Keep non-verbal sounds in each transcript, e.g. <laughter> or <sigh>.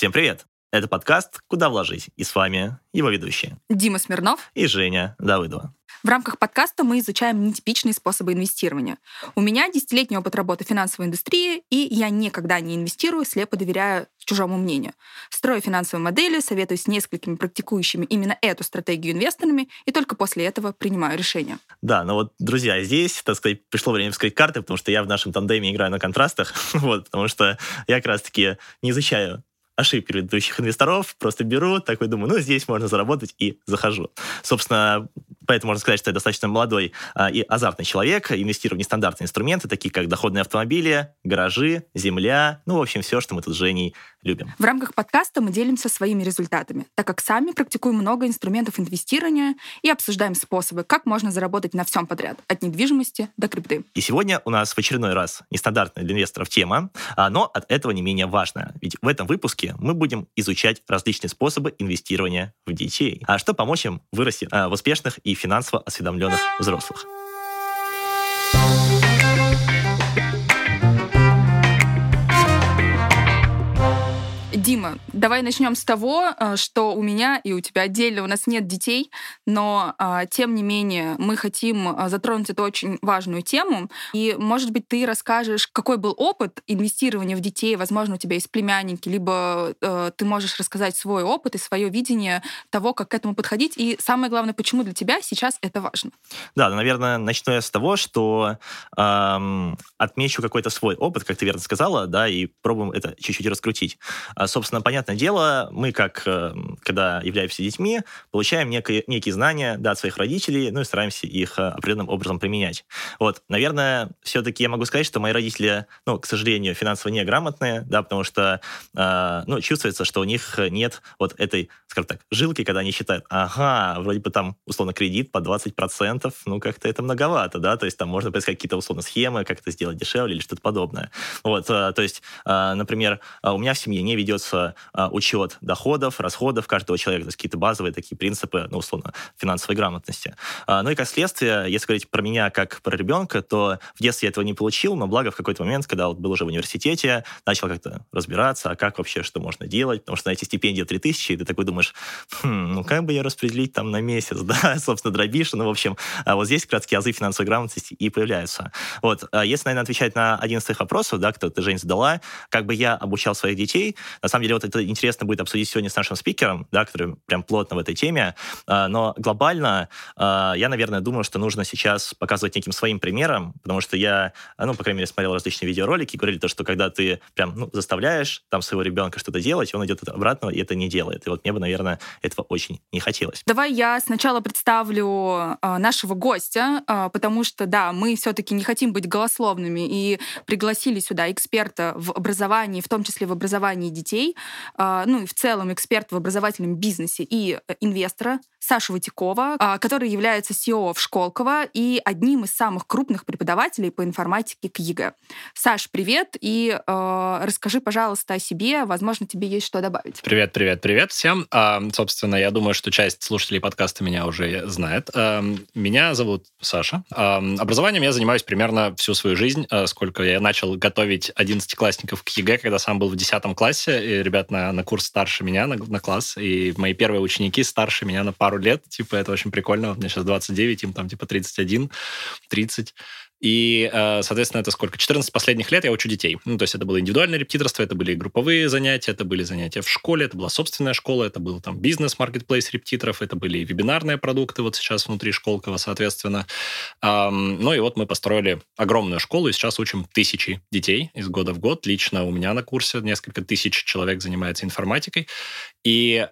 Всем привет! Это подкаст «Куда вложить?» и с вами его ведущие Дима Смирнов и Женя Давыдова. В рамках подкаста мы изучаем нетипичные способы инвестирования. У меня десятилетний опыт работы в финансовой индустрии, и я никогда не инвестирую, слепо доверяя чужому мнению. Строю финансовые модели, советуюсь с несколькими практикующими именно эту стратегию инвесторами, и только после этого принимаю решение. Да, ну вот, друзья, здесь, так сказать, пришло время вскрыть карты, потому что я в нашем тандеме играю на контрастах, <laughs> вот, потому что я как раз-таки не изучаю ошибки предыдущих инвесторов, просто беру, такой думаю, ну, здесь можно заработать и захожу. Собственно, поэтому можно сказать, что я достаточно молодой а, и азартный человек, инвестирую в нестандартные инструменты, такие как доходные автомобили, гаражи, земля, ну, в общем, все, что мы тут с Женей любим. В рамках подкаста мы делимся своими результатами, так как сами практикуем много инструментов инвестирования и обсуждаем способы, как можно заработать на всем подряд, от недвижимости до крипты. И сегодня у нас в очередной раз нестандартная для инвесторов тема, а, но от этого не менее важная. Ведь в этом выпуске мы будем изучать различные способы инвестирования в детей, а что помочь им вырасти а, в успешных и финансово осведомленных взрослых. Дима, давай начнем с того, э, что у меня и у тебя отдельно у нас нет детей, но а, тем не менее мы хотим а, затронуть эту очень важную тему. И, может быть, ты расскажешь, какой был опыт инвестирования в детей, возможно, у тебя есть племянники, либо э, ты можешь рассказать свой опыт и свое видение того, как к этому подходить. И самое главное, почему для тебя сейчас это важно. Да, наверное, начну я с того, что эм, отмечу какой-то свой опыт, как ты верно сказала, да, и пробуем это чуть-чуть раскрутить. А, собственно, понятное дело, мы, как э, когда являемся детьми, получаем некие, некие знания да, от своих родителей, ну и стараемся их э, определенным образом применять. Вот, наверное, все-таки я могу сказать, что мои родители, ну, к сожалению, финансово неграмотные, да, потому что, э, ну, чувствуется, что у них нет вот этой, скажем так, жилки, когда они считают, ага, вроде бы там, условно, кредит по 20%, ну, как-то это многовато, да, то есть там можно поискать какие-то, условно, схемы, как это сделать дешевле или что-то подобное. Вот, то есть, например, у меня в семье не видел ведется а, учет доходов, расходов каждого человека, то есть какие-то базовые такие принципы, ну, условно, финансовой грамотности. А, ну и как следствие, если говорить про меня как про ребенка, то в детстве я этого не получил, но благо в какой-то момент, когда вот был уже в университете, начал как-то разбираться, а как вообще, что можно делать, потому что на эти стипендии 3000, и ты такой думаешь, хм, ну как бы я распределить там на месяц, <laughs> да, собственно, дробишь, ну, в общем, а вот здесь краткие азы финансовой грамотности и появляются. Вот, если, наверное, отвечать на один из твоих вопросов, да, кто ты, Жень, задала, как бы я обучал своих детей, на самом деле, вот это интересно будет обсудить сегодня с нашим спикером, да, который прям плотно в этой теме. А, но глобально а, я, наверное, думаю, что нужно сейчас показывать неким своим примером, потому что я, ну, по крайней мере, смотрел различные видеоролики, говорили то, что когда ты прям ну, заставляешь там своего ребенка что-то делать, он идет обратно и это не делает. И вот мне бы, наверное, этого очень не хотелось. Давай я сначала представлю а, нашего гостя, потому что, да, мы все-таки не хотим быть голословными и пригласили сюда эксперта в образовании, в том числе в образовании детей детей, а, ну и в целом эксперт в образовательном бизнесе и э, инвестора Сашу Ватикова, а, который является CEO в Школково и одним из самых крупных преподавателей по информатике к ЕГЭ. Саш, привет, и э, расскажи, пожалуйста, о себе, возможно, тебе есть что добавить. Привет, привет, привет всем. А, собственно, я думаю, что часть слушателей подкаста меня уже знает. А, меня зовут Саша. А, образованием я занимаюсь примерно всю свою жизнь, а, сколько я начал готовить 11-классников к ЕГЭ, когда сам был в 10 классе, и ребят на, на курс старше меня, на, на класс, и мои первые ученики старше меня на пару лет, типа, это очень прикольно. Мне сейчас 29, им там, типа, 31, 30. И, э, соответственно, это сколько? 14 последних лет я учу детей. Ну, то есть это было индивидуальное репетиторство, это были групповые занятия, это были занятия в школе, это была собственная школа, это был там бизнес, маркетплейс репетиторов, это были вебинарные продукты вот сейчас внутри Школкова, соответственно. Ну и вот мы построили огромную школу, и сейчас учим тысячи детей из года в год. Лично у меня на курсе несколько тысяч человек занимается информатикой. И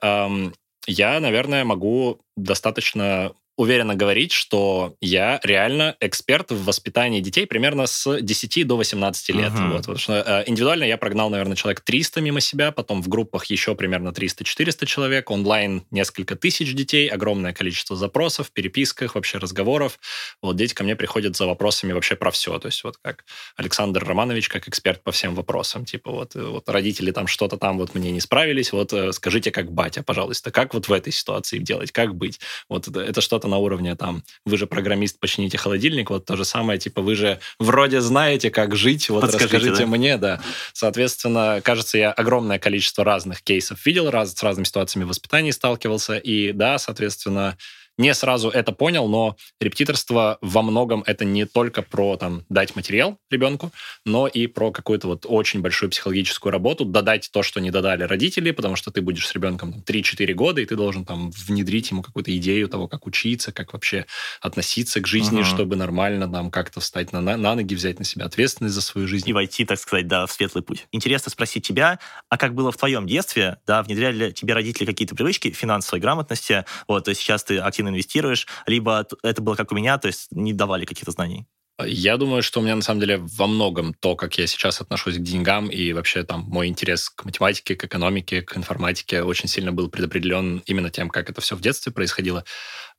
я, наверное, могу достаточно уверенно говорить, что я реально эксперт в воспитании детей примерно с 10 до 18 лет. Uh-huh. Вот, потому что э, индивидуально я прогнал, наверное, человек 300 мимо себя, потом в группах еще примерно 300-400 человек, онлайн несколько тысяч детей, огромное количество запросов, переписках, вообще разговоров. Вот дети ко мне приходят за вопросами вообще про все. То есть вот как Александр Романович, как эксперт по всем вопросам. Типа вот, э, вот родители там что-то там вот мне не справились, вот э, скажите как батя, пожалуйста, как вот в этой ситуации делать, как быть? Вот это, это что-то что-то на уровне там, вы же программист, почините холодильник, вот то же самое, типа, вы же вроде знаете, как жить, вот Подскажите, расскажите да? мне, да. Соответственно, кажется, я огромное количество разных кейсов видел, раз, с разными ситуациями в воспитании сталкивался, и да, соответственно, не сразу это понял, но репетиторство во многом это не только про там, дать материал ребенку, но и про какую-то вот очень большую психологическую работу, додать то, что не додали родители, потому что ты будешь с ребенком там, 3-4 года, и ты должен там внедрить ему какую-то идею того, как учиться, как вообще относиться к жизни, uh-huh. чтобы нормально там как-то встать на, на ноги, взять на себя ответственность за свою жизнь. И войти, так сказать, да, в светлый путь. Интересно спросить тебя, а как было в твоем детстве, да, внедряли ли тебе родители какие-то привычки финансовой грамотности, вот, то есть сейчас ты активно инвестируешь, либо это было как у меня, то есть не давали каких-то знаний? Я думаю, что у меня на самом деле во многом то, как я сейчас отношусь к деньгам и вообще там мой интерес к математике, к экономике, к информатике очень сильно был предопределен именно тем, как это все в детстве происходило.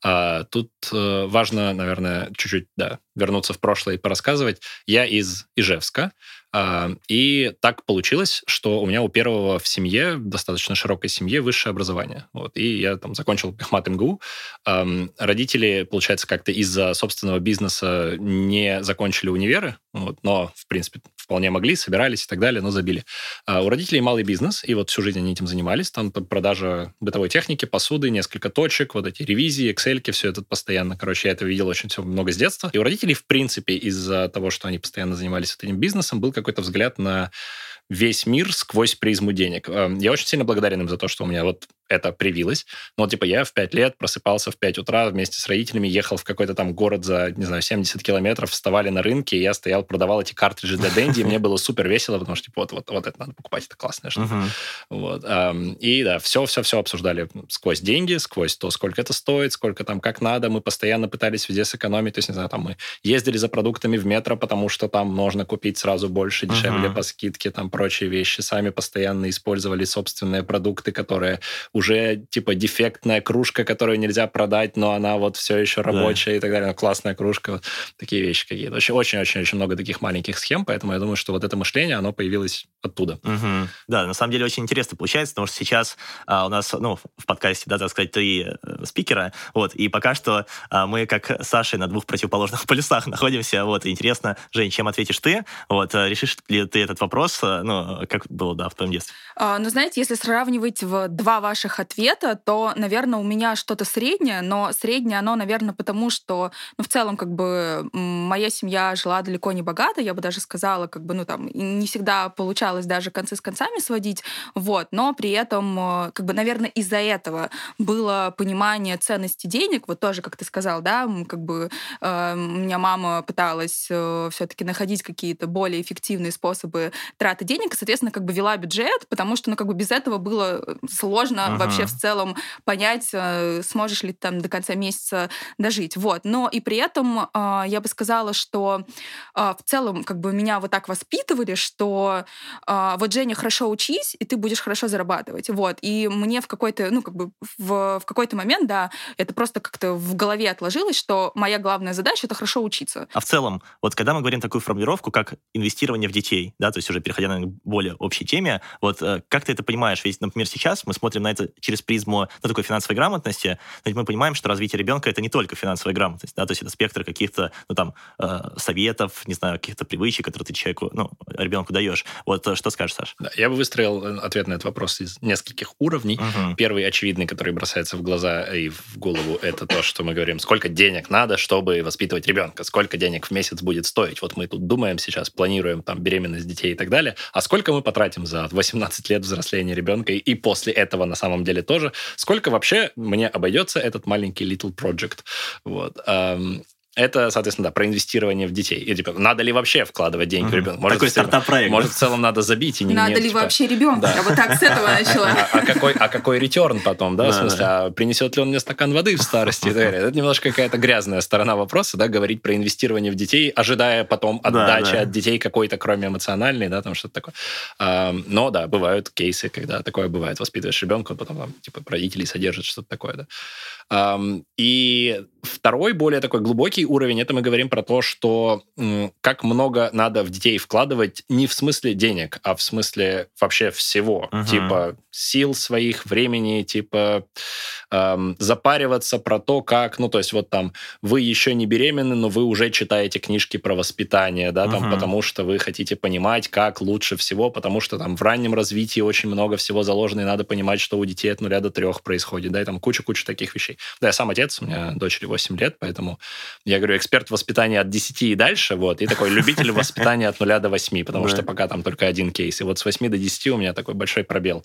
А, тут э, важно, наверное, чуть-чуть да, вернуться в прошлое и порассказывать. Я из Ижевска, а, и так получилось, что у меня у первого в семье, достаточно широкой семье, высшее образование. Вот, и я там закончил <laughs> Пехмат МГУ. Родители, получается, как-то из-за собственного бизнеса не закончили универы, вот, но, в принципе, вполне могли, собирались и так далее, но забили. А у родителей малый бизнес, и вот всю жизнь они этим занимались. Там продажа бытовой техники, посуды, несколько точек, вот эти ревизии, Excel, все это постоянно. Короче, я это видел очень все много с детства. И у родителей, в принципе, из-за того, что они постоянно занимались этим бизнесом, был какой-то взгляд на весь мир сквозь призму денег. Эм, я очень сильно благодарен им за то, что у меня вот это привилось. Но, типа, я в 5 лет просыпался в 5 утра вместе с родителями, ехал в какой-то там город за, не знаю, 70 километров, вставали на рынке, и я стоял, продавал эти картриджи для Дэнди, и мне было супер весело, потому что, типа, вот, вот, вот это надо покупать, это классная штука. Uh-huh. Вот. И, да, все-все-все обсуждали сквозь деньги, сквозь то, сколько это стоит, сколько там, как надо. Мы постоянно пытались везде сэкономить. То есть, не знаю, там мы ездили за продуктами в метро, потому что там можно купить сразу больше, дешевле uh-huh. по скидке, там прочие вещи. Сами постоянно использовали собственные продукты, которые уже, типа, дефектная кружка, которую нельзя продать, но она вот все еще рабочая да. и так далее. Классная кружка. Вот такие вещи какие-то. Очень-очень-очень много таких маленьких схем, поэтому я думаю, что вот это мышление, оно появилось оттуда. Угу. Да, на самом деле очень интересно получается, потому что сейчас а, у нас, ну, в подкасте, да, так сказать, три э, спикера, вот, и пока что а, мы, как с Сашей, на двух противоположных <laughs> полюсах находимся, вот, и интересно, Жень, чем ответишь ты? Вот, э, решишь ли ты этот вопрос, э, ну, как было, да, в твоем детстве? А, ну, знаете, если сравнивать в два ваших ответа, то, наверное, у меня что-то среднее, но среднее оно, наверное, потому что, ну, в целом, как бы, моя семья жила далеко не богато, я бы даже сказала, как бы, ну, там, не всегда получалось даже концы с концами сводить, вот, но при этом, э, как бы, наверное, из-за этого было понимание ценности денег, вот тоже, как ты сказал, да, как бы, э, у меня мама пыталась э, все-таки находить какие-то более эффективные способы траты денег, и, соответственно, как бы вела бюджет, потому что, ну, как бы без этого было сложно ага. Вообще в целом понять, э, сможешь ли ты там до конца месяца дожить. Вот. Но и при этом э, я бы сказала, что э, в целом как бы меня вот так воспитывали, что вот, Женя, хорошо учись, и ты будешь хорошо зарабатывать. Вот. И мне в какой-то, ну, как бы в, в какой-то момент, да, это просто как-то в голове отложилось, что моя главная задача — это хорошо учиться. А в целом, вот когда мы говорим такую формулировку, как инвестирование в детей, да, то есть уже переходя на более общей теме, вот как ты это понимаешь? Ведь, например, сейчас мы смотрим на это через призму ну, такой финансовой грамотности, ведь мы понимаем, что развитие ребенка это не только финансовая грамотность, да, то есть это спектр каких-то, ну, там, э, советов, не знаю, каких-то привычек, которые ты человеку, ну, ребенку даешь. Вот э, что скажешь, Саш? Да, я бы выстроил э, ответ на этот вопрос из нескольких уровней. Угу. Первый, очевидный, который бросается в глаза и в голову, это то, что мы говорим, сколько денег надо, чтобы воспитывать ребенка, сколько денег в месяц будет стоить. Вот мы тут думаем сейчас, планируем там беременность детей и так далее, а сколько мы потратим за 18 лет взросления ребенка и после этого на самом деле тоже, сколько вообще мне обойдется этот маленький little project. Вот. Это, соответственно, да, про инвестирование в детей. И, типа, надо ли вообще вкладывать деньги угу. в ребенка? Может, Такой стартап-проект. Может, в целом надо забить. И не, надо нет, ли типа, вообще ребенка? Да. Я вот так с этого <laughs> начала. А, а, какой, а какой ретерн потом, да? да в смысле, да. а принесет ли он мне стакан воды в старости? Это немножко какая-то грязная сторона вопроса, да, говорить про инвестирование в детей, ожидая потом отдачи от детей какой-то, кроме эмоциональной, да, там что-то такое. но, да, бывают кейсы, когда такое бывает. Воспитываешь ребенка, потом там, типа, родителей содержат, что-то такое, да. И второй, более такой глубокий уровень, это мы говорим про то, что как много надо в детей вкладывать не в смысле денег, а в смысле вообще всего. Угу. Типа сил своих, времени, типа эм, запариваться про то, как, ну, то есть вот там вы еще не беременны, но вы уже читаете книжки про воспитание, да, там, угу. потому что вы хотите понимать, как лучше всего, потому что там в раннем развитии очень много всего заложено, и надо понимать, что у детей от нуля до трех происходит, да, и там куча-куча таких вещей. Да, я сам отец, у меня дочери 8 лет, поэтому я говорю, эксперт воспитания от 10 и дальше, вот, и такой любитель воспитания от нуля до 8, потому что пока там только один кейс. И вот с 8 до 10 у меня такой большой пробел.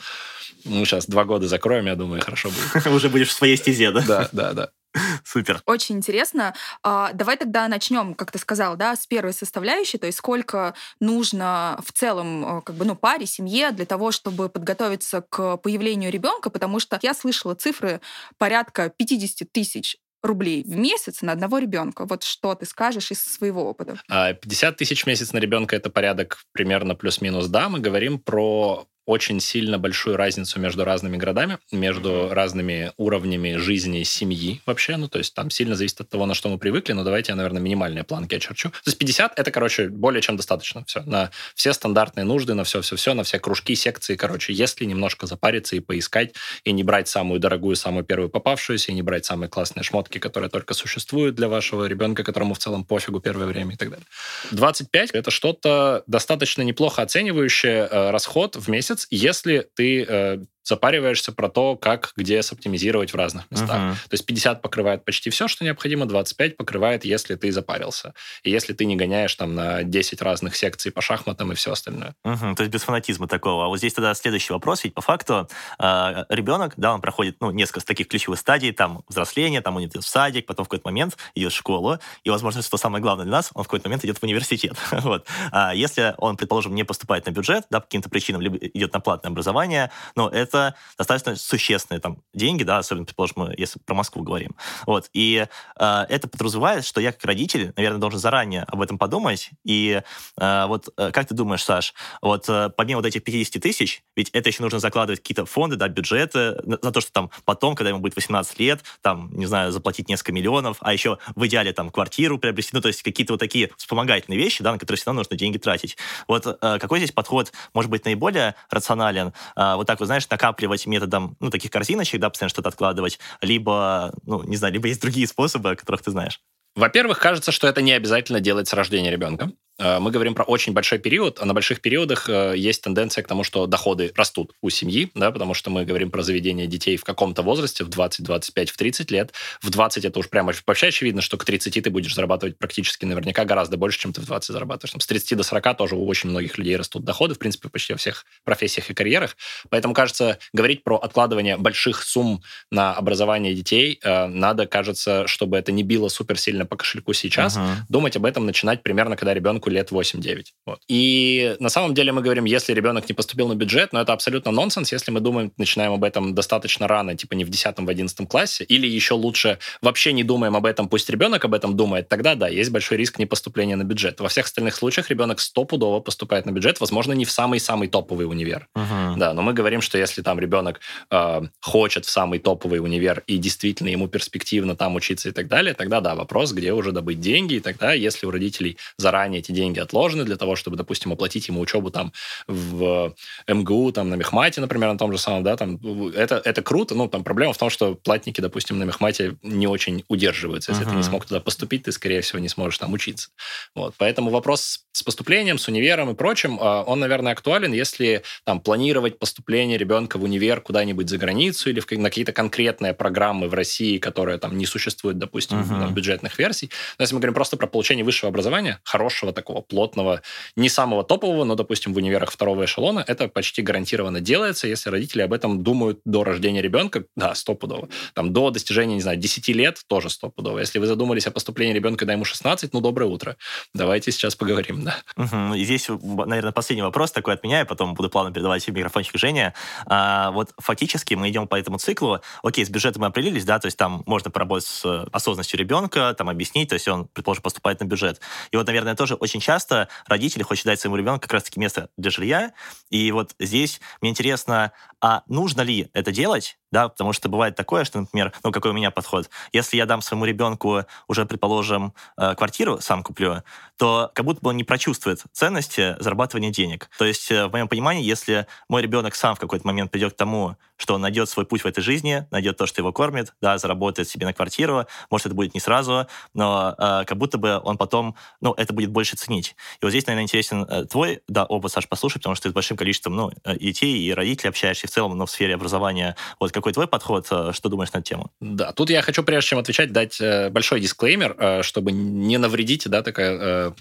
Ну, сейчас два года закроем, я думаю, хорошо будет. <laughs> Уже будешь в своей стезе, да? Да, да, да. <laughs> Супер. Очень интересно. А, давай тогда начнем, как ты сказал, да, с первой составляющей, то есть сколько нужно в целом а, как бы, ну, паре, семье для того, чтобы подготовиться к появлению ребенка, потому что я слышала цифры порядка 50 тысяч рублей в месяц на одного ребенка. Вот что ты скажешь из своего опыта? 50 а, тысяч в месяц на ребенка это порядок примерно плюс-минус. Да, мы говорим про очень сильно большую разницу между разными городами, между разными уровнями жизни семьи вообще. Ну, то есть там сильно зависит от того, на что мы привыкли, но давайте я, наверное, минимальные планки очерчу. То есть 50 — это, короче, более чем достаточно. Все. На все стандартные нужды, на все-все-все, на все кружки, секции, короче. Если немножко запариться и поискать, и не брать самую дорогую, самую первую попавшуюся, и не брать самые классные шмотки, которые только существуют для вашего ребенка, которому в целом пофигу первое время и так далее. 25 — это что-то достаточно неплохо оценивающее э, расход в месяц, месяц, если ты э, запариваешься про то, как, где соптимизировать в разных местах. Uh-huh. То есть 50 покрывает почти все, что необходимо, 25 покрывает, если ты запарился. И если ты не гоняешь там на 10 разных секций по шахматам и все остальное. Uh-huh. То есть без фанатизма такого. А вот здесь тогда следующий вопрос. Ведь по факту э, ребенок, да, он проходит ну, несколько таких ключевых стадий, там взросление, там он идет в садик, потом в какой-то момент идет в школу, и, возможно, что самое главное для нас, он в какой-то момент идет в университет. <laughs> вот. а если он, предположим, не поступает на бюджет, да, по каким-то причинам, либо идет на платное образование, но это это достаточно существенные там деньги, да, особенно, предположим, если про Москву говорим. Вот. И э, это подразумевает, что я как родитель, наверное, должен заранее об этом подумать. И э, вот э, как ты думаешь, Саш, вот э, помимо вот этих 50 тысяч, ведь это еще нужно закладывать какие-то фонды, да, бюджеты, за то, что там потом, когда ему будет 18 лет, там, не знаю, заплатить несколько миллионов, а еще в идеале там квартиру приобрести, ну, то есть какие-то вот такие вспомогательные вещи, да, на которые всегда нужно деньги тратить. Вот э, какой здесь подход может быть наиболее рационален? Э, вот так, вот, знаешь, на накапливать методом, ну, таких корзиночек, да, постоянно что-то откладывать, либо, ну, не знаю, либо есть другие способы, о которых ты знаешь? Во-первых, кажется, что это не обязательно делать с рождения ребенка. Э, мы говорим про очень большой период, а на больших периодах э, есть тенденция к тому, что доходы растут у семьи, да, потому что мы говорим про заведение детей в каком-то возрасте, в 20, 25, в 30 лет. В 20 это уж прямо вообще очевидно, что к 30 ты будешь зарабатывать практически наверняка гораздо больше, чем ты в 20 зарабатываешь. Там, с 30 до 40 тоже у очень многих людей растут доходы, в принципе, почти во всех профессиях и карьерах. Поэтому, кажется, говорить про откладывание больших сумм на образование детей э, надо, кажется, чтобы это не било супер сильно по кошельку сейчас, uh-huh. думать об этом начинать примерно, когда ребенку ребенку лет 8-9. Вот. И на самом деле мы говорим, если ребенок не поступил на бюджет, но это абсолютно нонсенс, если мы думаем, начинаем об этом достаточно рано, типа не в 10 в 11 классе, или еще лучше вообще не думаем об этом, пусть ребенок об этом думает, тогда да, есть большой риск не поступления на бюджет. Во всех остальных случаях ребенок стопудово поступает на бюджет, возможно, не в самый-самый топовый универ. Uh-huh. Да, но мы говорим, что если там ребенок э, хочет в самый топовый универ и действительно ему перспективно там учиться и так далее, тогда да, вопрос, где уже добыть деньги, и тогда, если у родителей заранее эти деньги отложены, для того, чтобы, допустим, оплатить ему учебу там в МГУ, там на Мехмате, например, на том же самом, да, там это, это круто, ну, там проблема в том, что платники, допустим, на Мехмате не очень удерживаются. Если uh-huh. ты не смог туда поступить, ты, скорее всего, не сможешь там учиться. Вот, поэтому вопрос с поступлением, с универом и прочим, а, он, наверное, актуален, если там планировать поступление ребенка в универ куда-нибудь за границу или в, на какие-то конкретные программы в России, которые там не существуют, допустим, uh-huh. бюджетных версий. Но если мы говорим просто про получение высшего образования, хорошего такого, плотного, плотного, не самого топового, но, допустим, в универах второго эшелона, это почти гарантированно делается, если родители об этом думают до рождения ребенка, да, стопудово. Там до достижения, не знаю, 10 лет тоже стопудово. Если вы задумались о поступлении ребенка, когда ему 16, ну, доброе утро. Давайте сейчас поговорим, да. Угу. И здесь, наверное, последний вопрос такой от меня, я потом буду плавно передавать микрофончик Жене. А, вот фактически мы идем по этому циклу. Окей, с бюджетом мы определились, да, то есть там можно поработать с осознанностью ребенка, там объяснить, то есть он, предположим, поступает на бюджет. И вот, наверное, тоже очень часто родители хочет дать своему ребенку как раз-таки место для жилья. И вот здесь мне интересно, а нужно ли это делать, да, потому что бывает такое, что, например, ну, какой у меня подход, если я дам своему ребенку уже, предположим, э, квартиру, сам куплю, то как будто бы он не прочувствует ценности зарабатывания денег. То есть, э, в моем понимании, если мой ребенок сам в какой-то момент придет к тому, что он найдет свой путь в этой жизни, найдет то, что его кормит, да, заработает себе на квартиру, может, это будет не сразу, но э, как будто бы он потом, ну, это будет больше ценить. И вот здесь, наверное, интересен э, твой, да, опыт, Саш, послушай, потому что ты с большим количеством, ну, э, детей и родителей общаешься, и в целом, ну, в сфере образования. Вот какой твой подход, э, что думаешь на тему? Да, тут я хочу, прежде чем отвечать, дать э, большой дисклеймер, э, чтобы не навредить, да, такая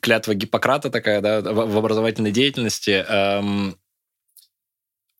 клятва Гиппократа такая, да, в образовательной деятельности.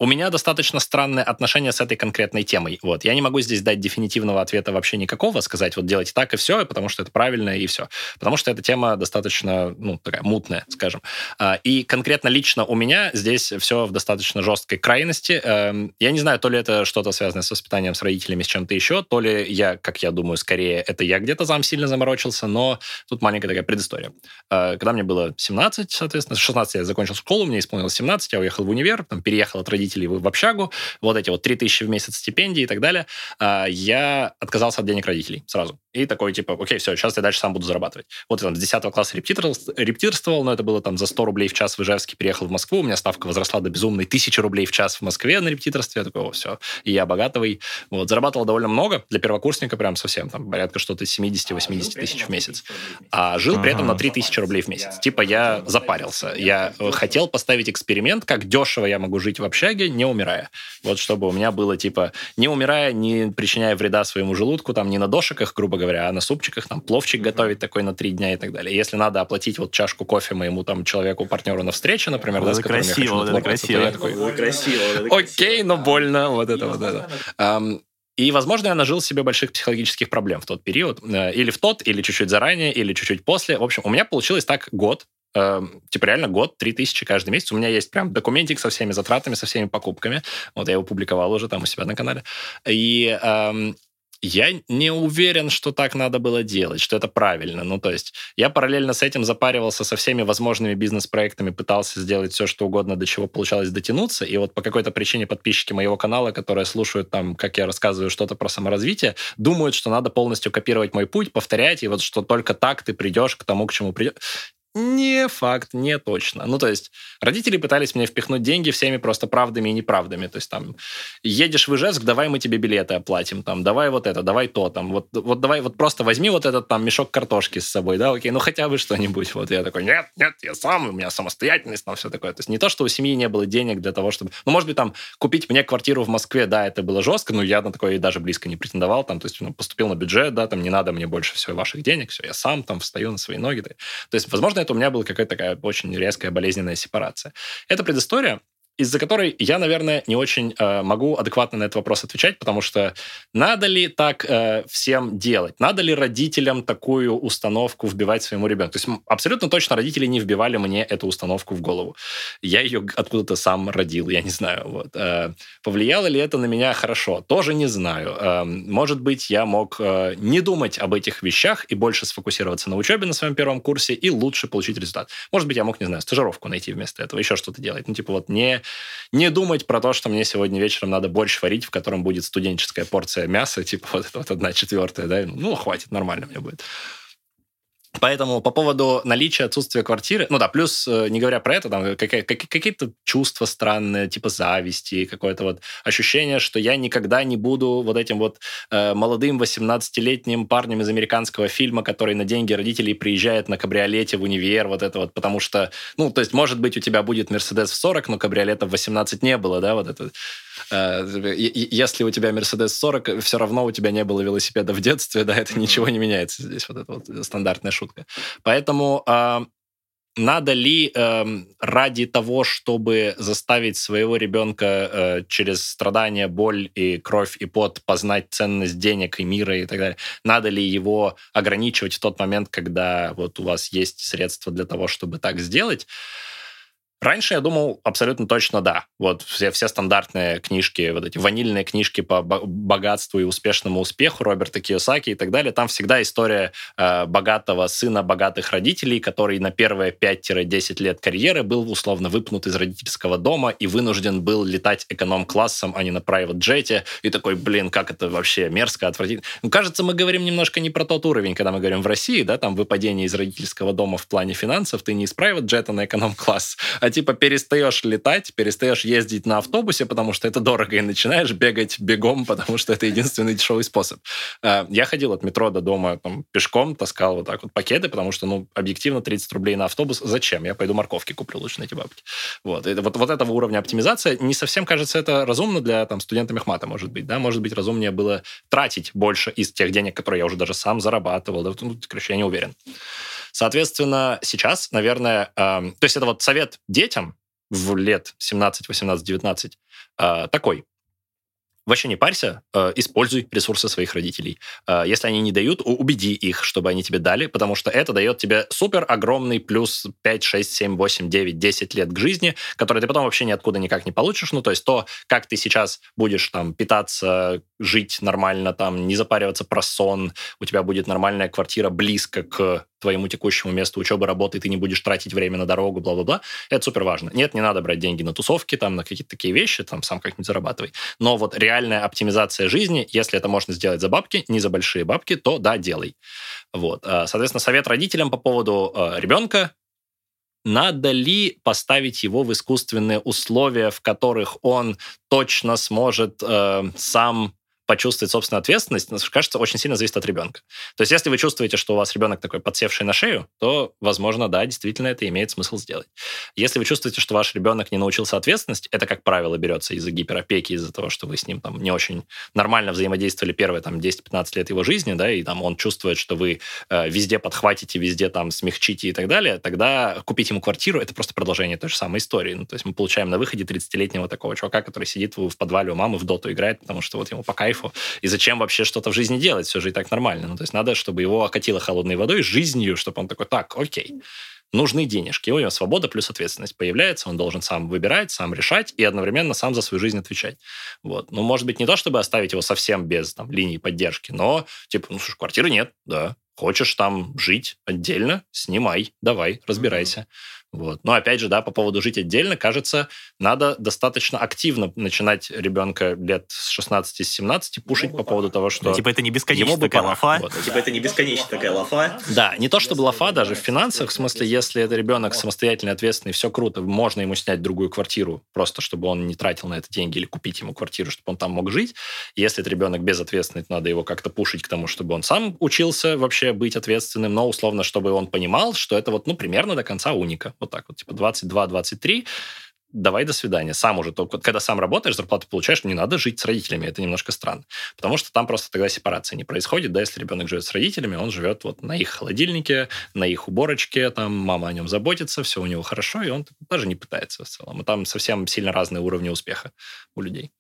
У меня достаточно странное отношение с этой конкретной темой. Вот. Я не могу здесь дать дефинитивного ответа вообще никакого, сказать, вот делайте так и все, потому что это правильно и все. Потому что эта тема достаточно, ну, такая мутная, скажем. А, и конкретно лично у меня здесь все в достаточно жесткой крайности. Эм, я не знаю, то ли это что-то связанное с воспитанием, с родителями, с чем-то еще, то ли я, как я думаю, скорее это я где-то сам сильно заморочился, но тут маленькая такая предыстория. А, когда мне было 17, соответственно, 16 я закончил школу, мне исполнилось 17, я уехал в универ, там, переехал от родителей родителей в общагу, вот эти вот 3000 в месяц стипендии и так далее, а, я отказался от денег родителей сразу. И такой, типа, окей, все, сейчас я дальше сам буду зарабатывать. Вот я там с 10 класса рептирствовал, но это было там за 100 рублей в час в Ижевске, переехал в Москву, у меня ставка возросла до безумной 1000 рублей в час в Москве на репетиторстве. Я такой, о, все, и я богатый. Вот, зарабатывал довольно много для первокурсника, прям совсем, там, порядка что-то 70-80 тысяч в месяц. А жил при этом на 3000 рублей в месяц. Типа я запарился. Я хотел поставить эксперимент, как дешево я могу жить в общаге, не умирая. Вот чтобы у меня было, типа, не умирая, не причиняя вреда своему желудку, там, не на дошиках, грубо говоря, а на супчиках, там, пловчик готовить такой на три дня и так далее. Если надо оплатить вот чашку кофе моему там человеку, партнеру на встрече, например, вот да, с которым красиво, я хочу вот красиво. я такой, вот красиво, окей, но больно, вот это вот это. И, возможно, я нажил себе больших психологических проблем в тот период. Э, или в тот, или чуть-чуть заранее, или чуть-чуть после. В общем, у меня получилось так год, э, типа реально год, 3000 каждый месяц. У меня есть прям документик со всеми затратами, со всеми покупками. Вот я его публиковал уже там у себя на канале. И э, я не уверен, что так надо было делать, что это правильно. Ну, то есть я параллельно с этим запаривался со всеми возможными бизнес-проектами, пытался сделать все, что угодно, до чего получалось дотянуться. И вот по какой-то причине подписчики моего канала, которые слушают там, как я рассказываю что-то про саморазвитие, думают, что надо полностью копировать мой путь, повторять, и вот что только так ты придешь к тому, к чему придешь. Не факт, не точно. Ну, то есть, родители пытались мне впихнуть деньги всеми просто правдами и неправдами. То есть, там, едешь в Ижевск, давай мы тебе билеты оплатим, там, давай вот это, давай то, там, вот, вот давай, вот просто возьми вот этот, там, мешок картошки с собой, да, окей, ну, хотя бы что-нибудь. Вот я такой, нет, нет, я сам, у меня самостоятельность, там, все такое. То есть, не то, что у семьи не было денег для того, чтобы... Ну, может быть, там, купить мне квартиру в Москве, да, это было жестко, но я на такое и даже близко не претендовал, там, то есть, ну, поступил на бюджет, да, там, не надо мне больше всего ваших денег, все, я сам, там, встаю на свои ноги. То есть, возможно, это у меня была какая-то такая очень резкая болезненная сепарация. Это предыстория, из-за которой я, наверное, не очень э, могу адекватно на этот вопрос отвечать, потому что надо ли так э, всем делать? Надо ли родителям такую установку вбивать своему ребенку? То есть абсолютно точно родители не вбивали мне эту установку в голову. Я ее откуда-то сам родил, я не знаю. Вот. Э, повлияло ли это на меня хорошо? Тоже не знаю. Э, может быть, я мог э, не думать об этих вещах и больше сфокусироваться на учебе на своем первом курсе и лучше получить результат. Может быть, я мог, не знаю, стажировку найти вместо этого, еще что-то делать. Ну, типа вот не не думать про то, что мне сегодня вечером надо борщ варить, в котором будет студенческая порция мяса, типа вот вот одна четвертая, да, ну, хватит, нормально мне будет. Поэтому по поводу наличия, отсутствия квартиры, ну да, плюс, э, не говоря про это, там какие-то чувства странные, типа зависти, какое-то вот ощущение, что я никогда не буду вот этим вот э, молодым 18-летним парнем из американского фильма, который на деньги родителей приезжает на кабриолете в универ, вот это вот, потому что, ну, то есть, может быть, у тебя будет Мерседес в 40, но кабриолета в 18 не было, да, вот это. Э, если у тебя Mercedes 40, все равно у тебя не было велосипеда в детстве, да, это ничего не меняется здесь, вот это вот стандартная шутка. Поэтому надо ли э, ради того, чтобы заставить своего ребенка э, через страдания, боль и кровь и пот познать ценность денег и мира и так далее, надо ли его ограничивать в тот момент, когда вот у вас есть средства для того, чтобы так сделать? Раньше я думал абсолютно точно да. Вот все, все стандартные книжки, вот эти ванильные книжки по богатству и успешному успеху Роберта Кiyosaki и так далее, там всегда история э, богатого сына богатых родителей, который на первые 5-10 лет карьеры был условно выпнут из родительского дома и вынужден был летать эконом-классом, а не на private джете. И такой, блин, как это вообще мерзко, отвратительно. Ну, кажется, мы говорим немножко не про тот уровень, когда мы говорим в России, да, там выпадение из родительского дома в плане финансов, ты не из private джета на эконом-класс, а типа перестаешь летать, перестаешь ездить на автобусе, потому что это дорого, и начинаешь бегать бегом, потому что это единственный дешевый способ. Э, я ходил от метро до дома там, пешком, таскал вот так вот пакеты, потому что, ну, объективно 30 рублей на автобус. Зачем? Я пойду морковки куплю лучше на эти бабки. Вот. И вот, вот этого уровня оптимизация не совсем кажется это разумно для там, студента мехмата, может быть. Да? Может быть, разумнее было тратить больше из тех денег, которые я уже даже сам зарабатывал. Да? Ну, короче, я не уверен. Соответственно, сейчас, наверное, э, то есть это вот совет детям в лет 17, 18, 19 э, такой. Вообще не парься, э, используй ресурсы своих родителей. Э, если они не дают, убеди их, чтобы они тебе дали, потому что это дает тебе супер огромный плюс 5, 6, 7, 8, 9, 10 лет к жизни, который ты потом вообще ниоткуда никак не получишь. Ну, то есть то, как ты сейчас будешь там питаться, жить нормально, там, не запариваться про сон, у тебя будет нормальная квартира близко к твоему текущему месту учебы, работы, ты не будешь тратить время на дорогу, бла-бла-бла. Это супер важно. Нет, не надо брать деньги на тусовки, там, на какие-то такие вещи, там, сам как-нибудь зарабатывай. Но вот реальная оптимизация жизни, если это можно сделать за бабки, не за большие бабки, то да, делай. Вот. А, соответственно, совет родителям по поводу э, ребенка, надо ли поставить его в искусственные условия, в которых он точно сможет э, сам почувствовать собственную ответственность, кажется, очень сильно зависит от ребенка. То есть, если вы чувствуете, что у вас ребенок такой подсевший на шею, то, возможно, да, действительно это имеет смысл сделать. Если вы чувствуете, что ваш ребенок не научился ответственность, это, как правило, берется из-за гиперопеки, из-за того, что вы с ним там не очень нормально взаимодействовали первые там 10-15 лет его жизни, да, и там он чувствует, что вы э, везде подхватите, везде там смягчите и так далее, тогда купить ему квартиру — это просто продолжение той же самой истории. Ну, то есть мы получаем на выходе 30-летнего такого чувака, который сидит в подвале у мамы в доту играет, потому что вот ему по кайфу кайфу. И зачем вообще что-то в жизни делать? Все же и так нормально. Ну, то есть надо, чтобы его окатило холодной водой, жизнью, чтобы он такой, так, окей, нужны денежки. У него свобода плюс ответственность появляется, он должен сам выбирать, сам решать и одновременно сам за свою жизнь отвечать. Вот. Ну, может быть, не то, чтобы оставить его совсем без там, линии поддержки, но, типа, ну, слушай, квартиры нет, да. Хочешь там жить отдельно, снимай, давай, разбирайся. Mm-hmm. Вот. Но опять же, да, по поводу жить отдельно, кажется, надо достаточно активно начинать ребенка лет с 16-17 пушить ну, по поводу того, что... Да, типа это не бесконечно такая лафа. Вот. Типа это не бесконечно такая лафа. Да, не то чтобы лафа, даже в финансах, в смысле, если это ребенок самостоятельный, ответственный, все круто, можно ему снять другую квартиру, просто чтобы он не тратил на это деньги, или купить ему квартиру, чтобы он там мог жить. Если это ребенок безответственный, то надо его как-то пушить к тому, чтобы он сам учился вообще быть ответственным, но условно, чтобы он понимал, что это вот, ну, примерно до конца уника вот так вот, типа 22-23, давай до свидания. Сам уже, только когда сам работаешь, зарплату получаешь, не надо жить с родителями, это немножко странно. Потому что там просто тогда сепарация не происходит, да, если ребенок живет с родителями, он живет вот на их холодильнике, на их уборочке, там мама о нем заботится, все у него хорошо, и он даже не пытается в целом. И там совсем сильно разные уровни успеха у людей.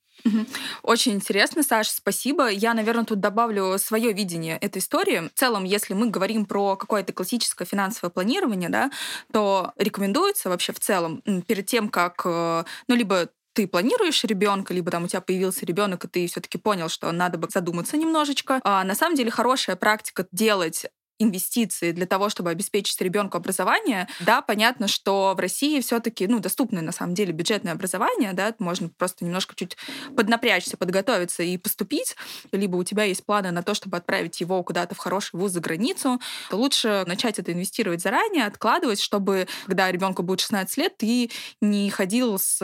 Очень интересно, Саш, спасибо. Я, наверное, тут добавлю свое видение этой истории. В целом, если мы говорим про какое-то классическое финансовое планирование, да, то рекомендуется вообще в целом перед тем, как, э, ну, либо ты планируешь ребенка, либо там у тебя появился ребенок, и ты все-таки понял, что надо бы задуматься немножечко. А на самом деле хорошая практика делать инвестиции для того, чтобы обеспечить ребенку образование, да, понятно, что в России все-таки, ну, доступное на самом деле бюджетное образование, да, можно просто немножко чуть поднапрячься, подготовиться и поступить, либо у тебя есть планы на то, чтобы отправить его куда-то в хороший вуз за границу, то лучше начать это инвестировать заранее, откладывать, чтобы, когда ребенку будет 16 лет, ты не ходил с,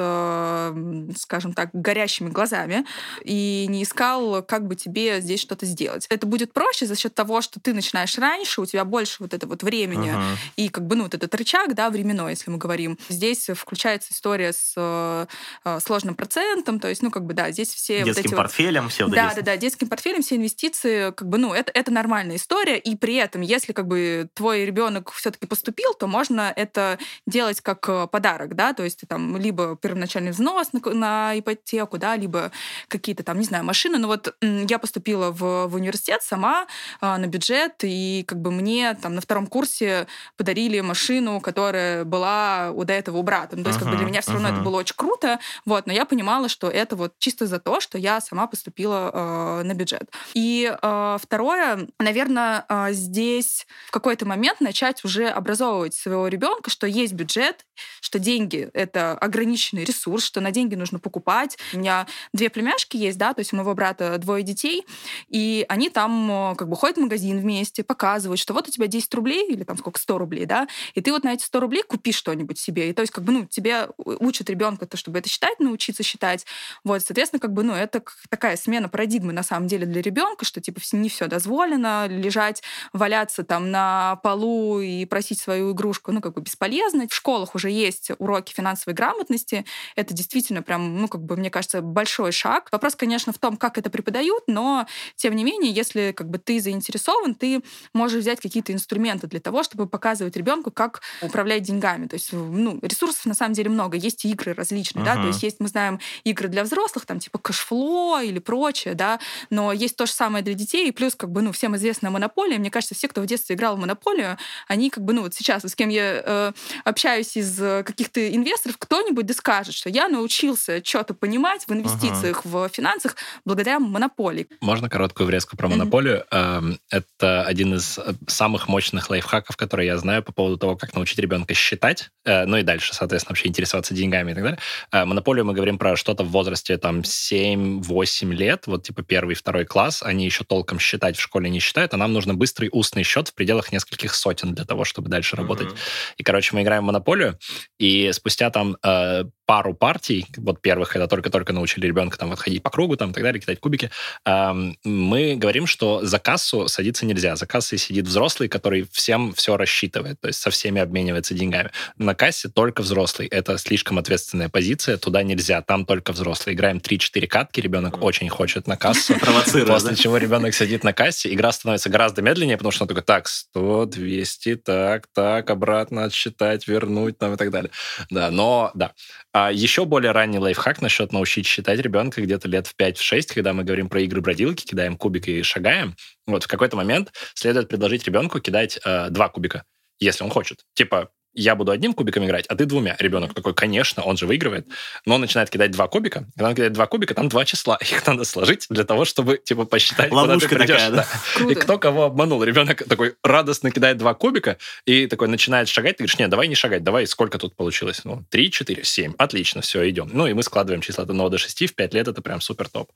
скажем так, горящими глазами и не искал, как бы тебе здесь что-то сделать. Это будет проще за счет того, что ты начинаешь раньше, раньше, у тебя больше вот это вот времени uh-huh. и как бы, ну, вот этот рычаг, да, временной, если мы говорим. Здесь включается история с э, сложным процентом, то есть, ну, как бы, да, здесь все детским вот эти портфелем, вот, все вот Да, да, да, детским портфелем, все инвестиции, как бы, ну, это, это нормальная история, и при этом, если как бы твой ребенок все-таки поступил, то можно это делать как э, подарок, да, то есть там либо первоначальный взнос на, на ипотеку, да, либо какие-то там, не знаю, машины. Ну вот я поступила в, в университет сама а, на бюджет, и как как бы мне там на втором курсе подарили машину, которая была у до этого у брата. Ну, то есть, uh-huh, как бы для меня все uh-huh. равно это было очень круто, вот, но я понимала, что это вот чисто за то, что я сама поступила э, на бюджет. И э, второе, наверное, э, здесь в какой-то момент начать уже образовывать своего ребенка, что есть бюджет, что деньги — это ограниченный ресурс, что на деньги нужно покупать. У меня две племяшки есть, да, то есть у моего брата двое детей, и они там как бы ходят в магазин вместе, показывают, что вот у тебя 10 рублей или там сколько, 100 рублей, да, и ты вот на эти 100 рублей купи что-нибудь себе. И то есть как бы, ну, тебе учат ребенка то, чтобы это считать, научиться считать. Вот, соответственно, как бы, ну, это такая смена парадигмы на самом деле для ребенка, что типа не все дозволено, лежать, валяться там на полу и просить свою игрушку, ну, как бы бесполезно. В школах уже есть уроки финансовой грамотности. Это действительно прям, ну, как бы, мне кажется, большой шаг. Вопрос, конечно, в том, как это преподают, но, тем не менее, если как бы ты заинтересован, ты можешь взять какие-то инструменты для того, чтобы показывать ребенку, как управлять деньгами. То есть, ну, ресурсов на самом деле много. Есть игры различные, uh-huh. да, то есть есть, мы знаем, игры для взрослых, там, типа кэшфло или прочее, да, но есть то же самое для детей, и плюс, как бы, ну, всем известная монополия. Мне кажется, все, кто в детстве играл в монополию, они, как бы, ну, вот сейчас, с кем я э, общаюсь из каких-то инвесторов, кто-нибудь да скажет, что я научился что-то понимать в инвестициях, uh-huh. в финансах благодаря монополии. Можно короткую врезку про монополию? Uh-huh. Это один из э, самых мощных лайфхаков, которые я знаю по поводу того, как научить ребенка считать, э, ну и дальше, соответственно, вообще интересоваться деньгами и так далее. Э, монополию мы говорим про что-то в возрасте там 7-8 лет, вот типа первый, второй класс, они еще толком считать в школе не считают, а нам нужно быстрый устный счет в пределах нескольких сотен для того, чтобы дальше mm-hmm. работать. И, короче, мы играем в монополию, и спустя там э, пару партий, вот первых, когда только-только научили ребенка там вот ходить по кругу, там и так далее, кидать кубики, э, мы говорим, что за кассу садиться нельзя. За кассой сидит взрослый, который всем все рассчитывает, то есть со всеми обменивается деньгами. На кассе только взрослый. Это слишком ответственная позиция, туда нельзя, там только взрослый. Играем 3-4 катки, ребенок очень хочет на кассу. <laughs> После чего ребенок сидит на кассе, игра становится гораздо медленнее, потому что он такой, так, 100, 200, так, так, обратно отсчитать, вернуть там и так далее. Да, но, да. А еще более ранний лайфхак насчет научить считать ребенка где-то лет в 5-6, когда мы говорим про игры-бродилки, кидаем кубик и шагаем. Вот в какой-то момент следует предложить ребенку кидать э, два кубика, если он хочет. Типа, я буду одним кубиком играть, а ты двумя. Ребенок такой, конечно, он же выигрывает. Но он начинает кидать два кубика. Когда он кидает два кубика, там два числа. <laughs> Их надо сложить для того, чтобы, типа, посчитать, Ловушка куда ты придешь. Такая, да? <laughs> И кто кого обманул. Ребенок такой радостно кидает два кубика и такой начинает шагать. Ты говоришь, нет, давай не шагать, давай, сколько тут получилось? Ну, три, четыре, семь. Отлично, все, идем. Ну, и мы складываем числа от 1 до 6. В 5 лет это прям супер топ.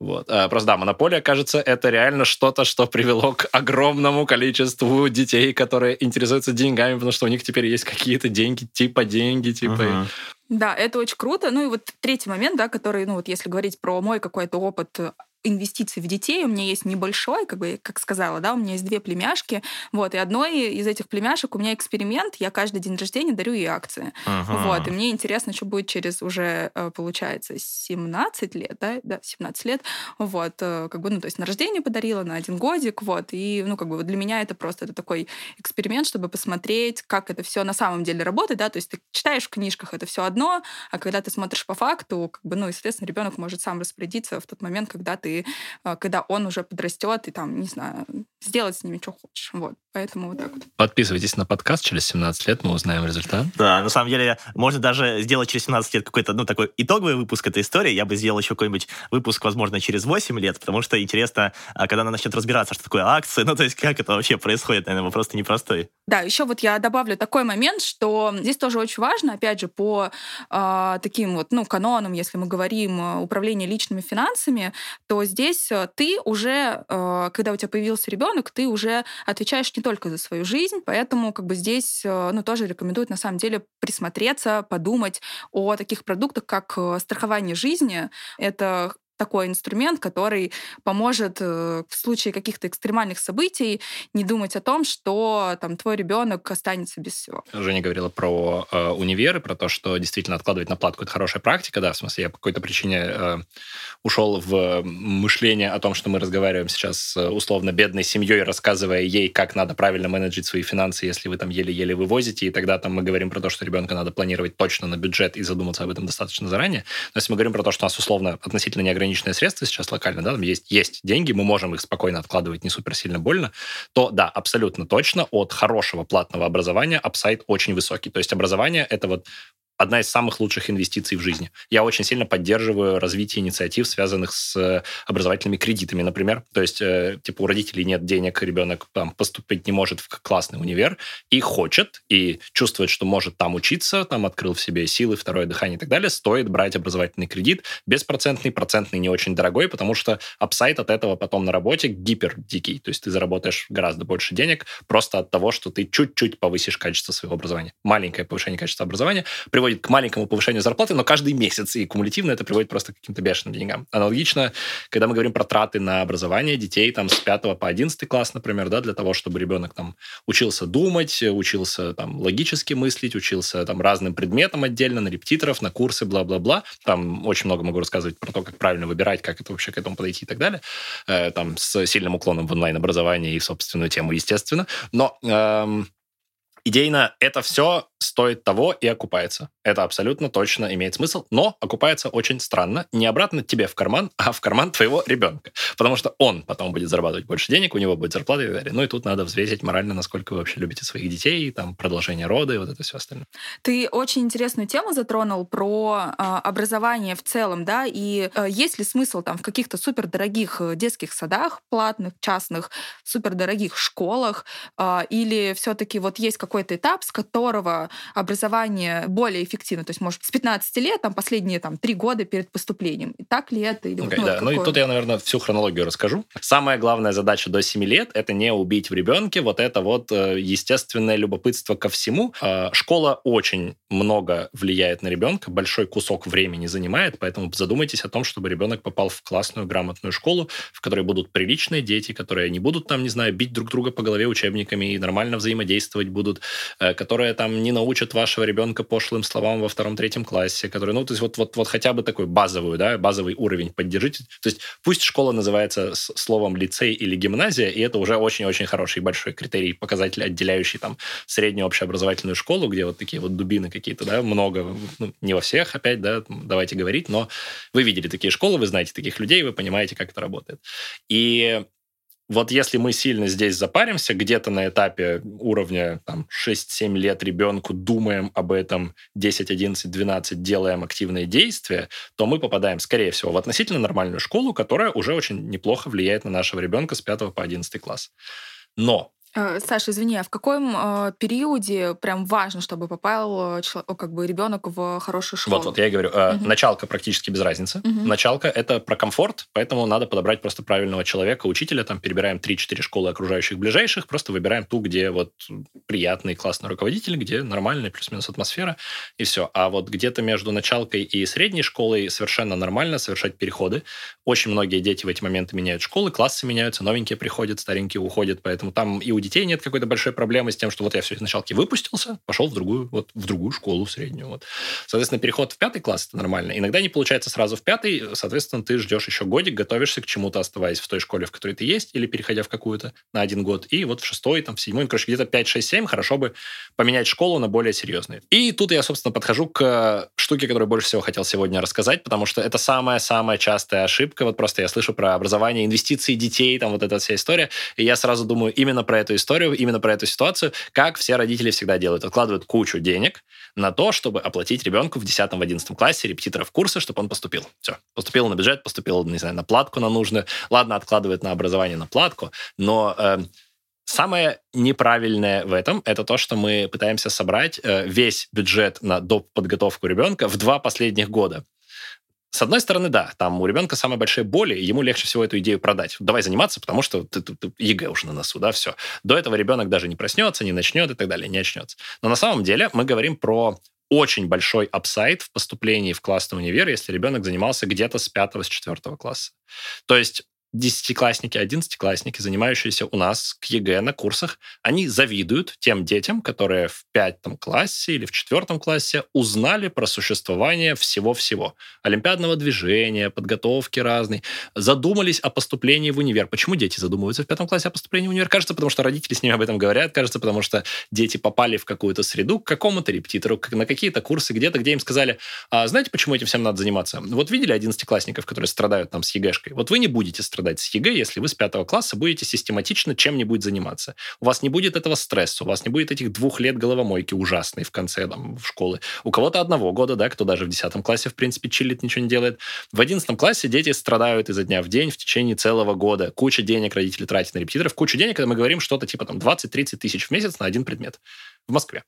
Вот. А, просто, да, монополия, кажется, это реально что-то, что привело к огромному количеству детей, которые интересуются деньгами, потому что у них теперь есть какие-то деньги, типа деньги, типа... Uh-huh. Да, это очень круто. Ну и вот третий момент, да, который, ну вот если говорить про мой какой-то опыт инвестиций в детей. У меня есть небольшой, как бы, как сказала, да, у меня есть две племяшки. Вот, и одной из этих племяшек у меня эксперимент. Я каждый день рождения дарю ей акции. Ага. Вот, и мне интересно, что будет через уже, э, получается, 17 лет, да, да, 17 лет. Вот, э, как бы, ну, то есть на рождение подарила, на один годик, вот, и, ну, как бы, вот для меня это просто это такой эксперимент, чтобы посмотреть, как это все на самом деле работает, да, то есть ты читаешь в книжках это все одно, а когда ты смотришь по факту, как бы, ну, естественно, ребенок может сам распорядиться в тот момент, когда ты ты, а, когда он уже подрастет, и там, не знаю, сделать с ними, что хочешь. Вот. Поэтому вот так вот. Подписывайтесь на подкаст. Через 17 лет мы узнаем результат. Да, на самом деле, можно даже сделать через 17 лет какой-то, ну, такой итоговый выпуск этой истории. Я бы сделал еще какой-нибудь выпуск, возможно, через 8 лет, потому что интересно, а, когда она начнет разбираться, что такое акции, <laughs> ну, то есть как это вообще происходит, наверное, вопрос непростой. Да, еще вот я добавлю такой момент, что здесь тоже очень важно, опять же, по э, таким вот, ну, канонам, если мы говорим управление личными финансами, то здесь ты уже, э, когда у тебя появился ребенок, ты уже отвечаешь не только за свою жизнь, поэтому как бы здесь, э, ну, тоже рекомендуют на самом деле присмотреться, подумать о таких продуктах, как страхование жизни. Это такой инструмент, который поможет э, в случае каких-то экстремальных событий не думать о том, что там твой ребенок останется без всего. Женя говорила про э, универы, про то, что действительно откладывать на платку это хорошая практика, да, в смысле я по какой-то причине э, ушел в мышление о том, что мы разговариваем сейчас с условно бедной семьей, рассказывая ей, как надо правильно менеджить свои финансы, если вы там еле-еле вывозите, и тогда там мы говорим про то, что ребенка надо планировать точно на бюджет и задуматься об этом достаточно заранее. Но если мы говорим про то, что у нас условно относительно неограниченный ограниченные средства сейчас локально, да, там есть, есть деньги, мы можем их спокойно откладывать, не супер сильно больно, то да, абсолютно точно от хорошего платного образования апсайт очень высокий. То есть образование — это вот одна из самых лучших инвестиций в жизни. Я очень сильно поддерживаю развитие инициатив, связанных с э, образовательными кредитами, например. То есть, э, типа, у родителей нет денег, ребенок там поступить не может в классный универ и хочет, и чувствует, что может там учиться, там открыл в себе силы, второе дыхание и так далее, стоит брать образовательный кредит. Беспроцентный, процентный не очень дорогой, потому что апсайт от этого потом на работе гипер дикий. То есть ты заработаешь гораздо больше денег просто от того, что ты чуть-чуть повысишь качество своего образования. Маленькое повышение качества образования приводит приводит к маленькому повышению зарплаты, но каждый месяц, и кумулятивно это приводит просто к каким-то бешеным деньгам. Аналогично, когда мы говорим про траты на образование детей там с 5 по 11 класс, например, да, для того, чтобы ребенок там учился думать, учился там логически мыслить, учился там разным предметам отдельно, на репетиторов, на курсы, бла-бла-бла. Там очень много могу рассказывать про то, как правильно выбирать, как это вообще к этому подойти и так далее. Э, там с сильным уклоном в онлайн-образование и собственную тему, естественно. Но эм, идейно это все стоит того и окупается. Это абсолютно точно имеет смысл, но окупается очень странно. Не обратно тебе в карман, а в карман твоего ребенка. Потому что он потом будет зарабатывать больше денег, у него будет зарплата и так далее. Ну и тут надо взвесить морально, насколько вы вообще любите своих детей, там, продолжение рода и вот это все остальное. Ты очень интересную тему затронул про э, образование в целом, да, и э, есть ли смысл там в каких-то супердорогих э, детских садах, платных, частных, супердорогих школах, э, или все-таки вот есть какой-то этап, с которого образование более эффективно. То есть, может, с 15 лет, там, последние там, три года перед поступлением. И так ли это? Или, okay, ну, да. ну и тут я, наверное, всю хронологию расскажу. Самая главная задача до 7 лет — это не убить в ребенке вот это вот э, естественное любопытство ко всему. А, школа очень много влияет на ребенка, большой кусок времени занимает, поэтому задумайтесь о том, чтобы ребенок попал в классную, грамотную школу, в которой будут приличные дети, которые не будут там, не знаю, бить друг друга по голове учебниками и нормально взаимодействовать будут, э, которые там не научат вашего ребенка пошлым словам во втором-третьем классе, которые, ну, то есть вот, вот, вот хотя бы такой базовую, да, базовый уровень поддержите. То есть пусть школа называется словом лицей или гимназия, и это уже очень-очень хороший большой критерий, показатель, отделяющий там среднюю общеобразовательную школу, где вот такие вот дубины какие-то, да, много, ну, не во всех опять, да, давайте говорить, но вы видели такие школы, вы знаете таких людей, вы понимаете, как это работает. И вот если мы сильно здесь запаримся, где-то на этапе уровня там, 6-7 лет ребенку думаем об этом, 10, 11, 12 делаем активные действия, то мы попадаем, скорее всего, в относительно нормальную школу, которая уже очень неплохо влияет на нашего ребенка с 5 по 11 класс. Но Саша, извини, а в каком э, периоде прям важно, чтобы попал э, как бы ребенок в хорошую школу? Вот, вот я и говорю, э, угу. началка практически без разницы. Угу. Началка это про комфорт, поэтому надо подобрать просто правильного человека, учителя. Там перебираем 3-4 школы окружающих ближайших, просто выбираем ту, где вот приятный классный руководитель, где нормальная плюс-минус атмосфера и все. А вот где-то между началкой и средней школой совершенно нормально совершать переходы. Очень многие дети в эти моменты меняют школы, классы меняются, новенькие приходят, старенькие уходят, поэтому там и у детей нет какой-то большой проблемы с тем, что вот я все из началки выпустился, пошел в другую, вот, в другую школу среднюю. Вот. Соответственно, переход в пятый класс – это нормально. Иногда не получается сразу в пятый, соответственно, ты ждешь еще годик, готовишься к чему-то, оставаясь в той школе, в которой ты есть, или переходя в какую-то на один год. И вот в шестой, там, в седьмой, ну, короче, где-то 5, 6, 7 хорошо бы поменять школу на более серьезные. И тут я, собственно, подхожу к штуке, которую больше всего хотел сегодня рассказать, потому что это самая-самая частая ошибка. Вот просто я слышу про образование, инвестиции детей, там вот эта вся история, и я сразу думаю именно про эту историю, именно про эту ситуацию, как все родители всегда делают. Откладывают кучу денег на то, чтобы оплатить ребенку в 10-11 классе репетиторов курса, чтобы он поступил. Все. Поступил на бюджет, поступил, не знаю, на платку на нужную. Ладно, откладывает на образование на платку, но э, Самое неправильное в этом это то, что мы пытаемся собрать э, весь бюджет на доп. подготовку ребенка в два последних года. С одной стороны, да, там у ребенка самые большие боли, и ему легче всего эту идею продать. Давай заниматься, потому что ты, ты, ты ЕГЭ уже на носу, да, все. До этого ребенок даже не проснется, не начнет и так далее, не очнется. Но на самом деле мы говорим про очень большой upside в поступлении в классный универ, если ребенок занимался где-то с 5 с 4 класса. То есть десятиклассники, одиннадцатиклассники, занимающиеся у нас к ЕГЭ на курсах, они завидуют тем детям, которые в пятом классе или в четвертом классе узнали про существование всего-всего. Олимпиадного движения, подготовки разной, задумались о поступлении в универ. Почему дети задумываются в пятом классе о поступлении в универ? Кажется, потому что родители с ними об этом говорят, кажется, потому что дети попали в какую-то среду, к какому-то репетитору, на какие-то курсы, где-то, где им сказали, а знаете, почему этим всем надо заниматься? Вот видели одиннадцатиклассников, которые страдают там с ЕГЭшкой? Вот вы не будете страдать страдать с ЕГЭ, если вы с пятого класса будете систематично чем-нибудь заниматься. У вас не будет этого стресса, у вас не будет этих двух лет головомойки ужасной в конце там, в школы. У кого-то одного года, да, кто даже в десятом классе, в принципе, чилит, ничего не делает. В одиннадцатом классе дети страдают изо дня в день в течение целого года. Куча денег родители тратят на репетиторов, куча денег, когда мы говорим что-то типа там 20-30 тысяч в месяц на один предмет в Москве.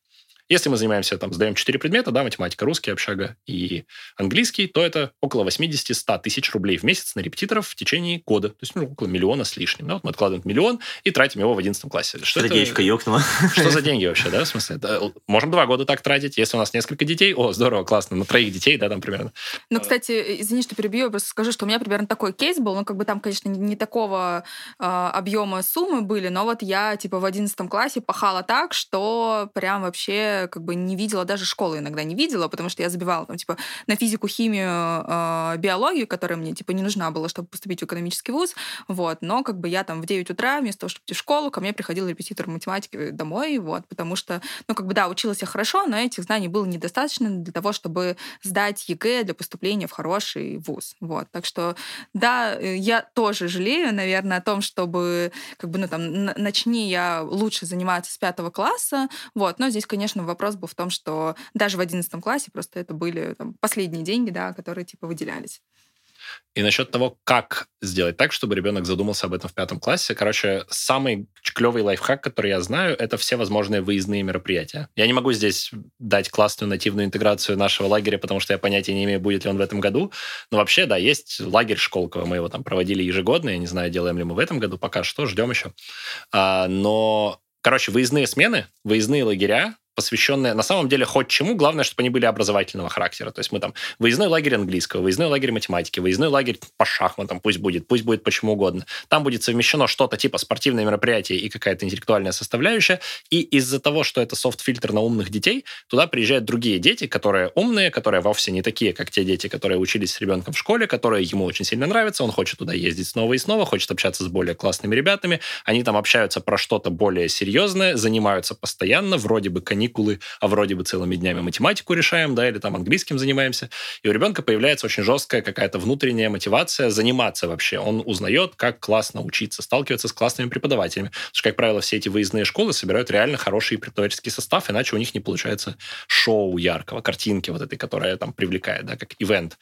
Если мы занимаемся, там, сдаем 4 предмета, да, математика, русский, общага и английский, то это около 80-100 тысяч рублей в месяц на репетиторов в течение года. То есть, ну, около миллиона с лишним. Да? Вот мы откладываем миллион и тратим его в 11 классе. Что Сердечко ёкнуло. Что за деньги вообще, да, в смысле? Это, можем два года так тратить, если у нас несколько детей. О, здорово, классно, на троих детей, да, там примерно. Ну, кстати, извини, что перебью, я просто скажу, что у меня примерно такой кейс был, ну, как бы там, конечно, не такого э, объема суммы были, но вот я, типа, в 11 классе пахала так, что прям вообще, как бы, не видела даже школы иногда не видела, потому что я забивала там, типа, на физику, химию, э, биологию, которая мне, типа, не нужна была, чтобы поступить в экономический вуз, вот, но как бы я там в 9 утра, вместо того, чтобы идти в школу, ко мне приходил репетитор математики домой, вот, потому что, ну, как бы, да, училась я хорошо, но этих знаний было недостаточно для того, чтобы сдать ЕГЭ для поступления в хороший вуз, вот, так что, да, э, я тоже жалею, наверное, о том, чтобы, как бы, ну, там, начни я лучше заниматься с пятого класса, вот, но здесь, конечно, вопрос был в том, что даже в 11 классе просто это были там, последние деньги, да, которые типа выделялись. И насчет того, как сделать так, чтобы ребенок задумался об этом в пятом классе, короче, самый клевый лайфхак, который я знаю, это все возможные выездные мероприятия. Я не могу здесь дать классную нативную интеграцию нашего лагеря, потому что я понятия не имею, будет ли он в этом году. Но вообще, да, есть лагерь Школково, мы его там проводили ежегодно, я не знаю, делаем ли мы в этом году, пока что, ждем еще. А, но Короче, выездные смены, выездные лагеря, посвященные на самом деле хоть чему, главное, чтобы они были образовательного характера. То есть мы там выездной лагерь английского, выездной лагерь математики, выездной лагерь по шахматам, пусть будет, пусть будет почему угодно. Там будет совмещено что-то типа спортивное мероприятие и какая-то интеллектуальная составляющая. И из-за того, что это софт-фильтр на умных детей, туда приезжают другие дети, которые умные, которые вовсе не такие, как те дети, которые учились с ребенком в школе, которые ему очень сильно нравятся, он хочет туда ездить снова и снова, хочет общаться с более классными ребятами. Они там общаются про что-то более серьезное, занимаются постоянно, вроде бы каникулы каникулы, а вроде бы целыми днями математику решаем, да, или там английским занимаемся. И у ребенка появляется очень жесткая какая-то внутренняя мотивация заниматься вообще. Он узнает, как классно учиться, сталкиваться с классными преподавателями. Потому что, как правило, все эти выездные школы собирают реально хороший преподавательский состав, иначе у них не получается шоу яркого, картинки вот этой, которая там привлекает, да, как ивент.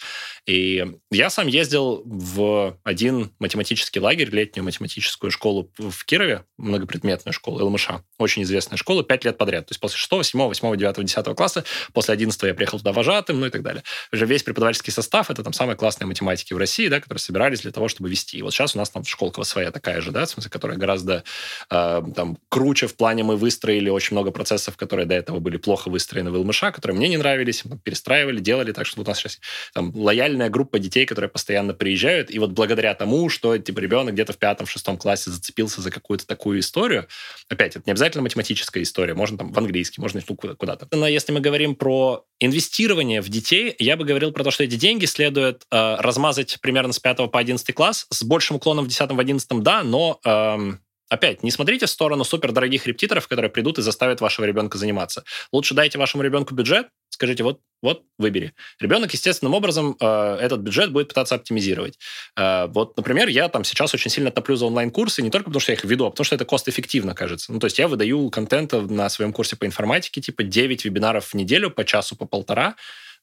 И я сам ездил в один математический лагерь, летнюю математическую школу в Кирове, многопредметную школу ЛМШ, очень известная школа, пять лет подряд. То есть после 6, 7, 8, 9, 10 класса. После 11 я приехал туда вожатым, ну и так далее. Уже весь преподавательский состав — это там самые классные математики в России, да, которые собирались для того, чтобы вести. И вот сейчас у нас там школка своя такая же, да, в смысле, которая гораздо э, там круче в плане мы выстроили очень много процессов, которые до этого были плохо выстроены в ЛМШ, которые мне не нравились, перестраивали, делали так, что у нас сейчас там лояльная группа детей, которые постоянно приезжают, и вот благодаря тому, что типа ребенок где-то в пятом, шестом классе зацепился за какую-то такую историю, опять, это не обязательно математическая история, можно там в английский, можно ну, куда-то. Но если мы говорим про инвестирование в детей, я бы говорил про то, что эти деньги следует э, размазать примерно с 5 по 11 класс, с большим уклоном в 10 в 11 да, но эм, Опять, не смотрите в сторону супердорогих репетиторов, которые придут и заставят вашего ребенка заниматься. Лучше дайте вашему ребенку бюджет, скажите, вот, вот, выбери. Ребенок естественным образом э, этот бюджет будет пытаться оптимизировать. Э, вот, например, я там сейчас очень сильно топлю за онлайн-курсы, не только потому, что я их веду, а потому что это кост-эффективно, кажется. Ну, то есть я выдаю контента на своем курсе по информатике, типа 9 вебинаров в неделю по часу, по полтора,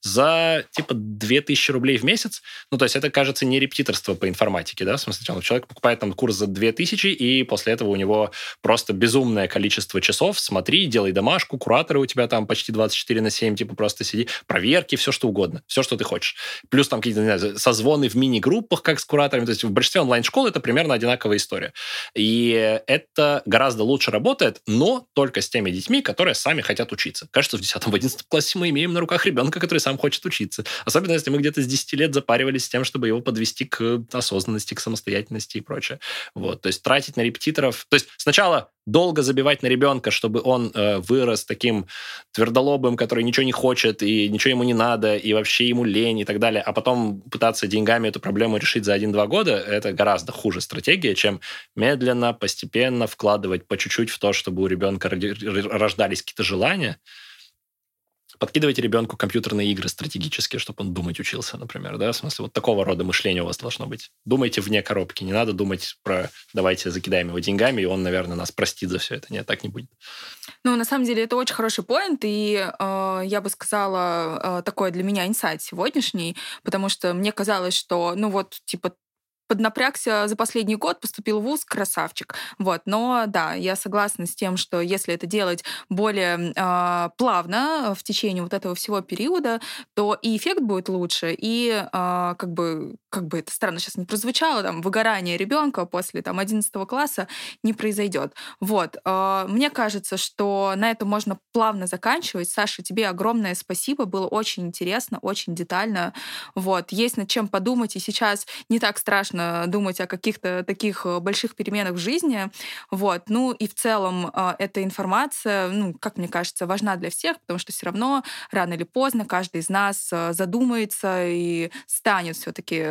за типа 2000 рублей в месяц. Ну, то есть это, кажется, не репетиторство по информатике, да, в смысле, человек покупает там курс за 2000, и после этого у него просто безумное количество часов, смотри, делай домашку, кураторы у тебя там почти 24 на 7, типа просто сиди, проверки, все что угодно, все, что ты хочешь. Плюс там какие-то, не знаю, созвоны в мини-группах, как с кураторами, то есть в большинстве онлайн-школ это примерно одинаковая история. И это гораздо лучше работает, но только с теми детьми, которые сами хотят учиться. Кажется, в 10-11 классе мы имеем на руках ребенка, который сам сам хочет учиться. Особенно, если мы где-то с 10 лет запаривались с тем, чтобы его подвести к осознанности, к самостоятельности и прочее. Вот. То есть тратить на репетиторов... То есть сначала долго забивать на ребенка, чтобы он э, вырос таким твердолобым, который ничего не хочет, и ничего ему не надо, и вообще ему лень и так далее, а потом пытаться деньгами эту проблему решить за один-два года, это гораздо хуже стратегия, чем медленно, постепенно вкладывать по чуть-чуть в то, чтобы у ребенка рождались какие-то желания, подкидывайте ребенку компьютерные игры стратегические, чтобы он думать учился, например, да, в смысле вот такого рода мышление у вас должно быть. Думайте вне коробки, не надо думать про давайте закидаем его деньгами, и он, наверное, нас простит за все это. Нет, так не будет. Ну, на самом деле, это очень хороший поинт, и э, я бы сказала, э, такой для меня инсайт сегодняшний, потому что мне казалось, что, ну вот, типа, поднапрягся за последний год, поступил в ВУЗ, красавчик. Вот. Но да, я согласна с тем, что если это делать более э, плавно в течение вот этого всего периода, то и эффект будет лучше, и э, как бы как бы это странно сейчас не прозвучало, там выгорание ребенка после там 11 класса не произойдет. Вот. Э, мне кажется, что на этом можно плавно заканчивать. Саша, тебе огромное спасибо, было очень интересно, очень детально. Вот. Есть над чем подумать, и сейчас не так страшно страшно думать о каких-то таких э, больших переменах в жизни. Вот. Ну и в целом э, эта информация, ну, как мне кажется, важна для всех, потому что все равно рано или поздно каждый из нас э, задумается и станет все-таки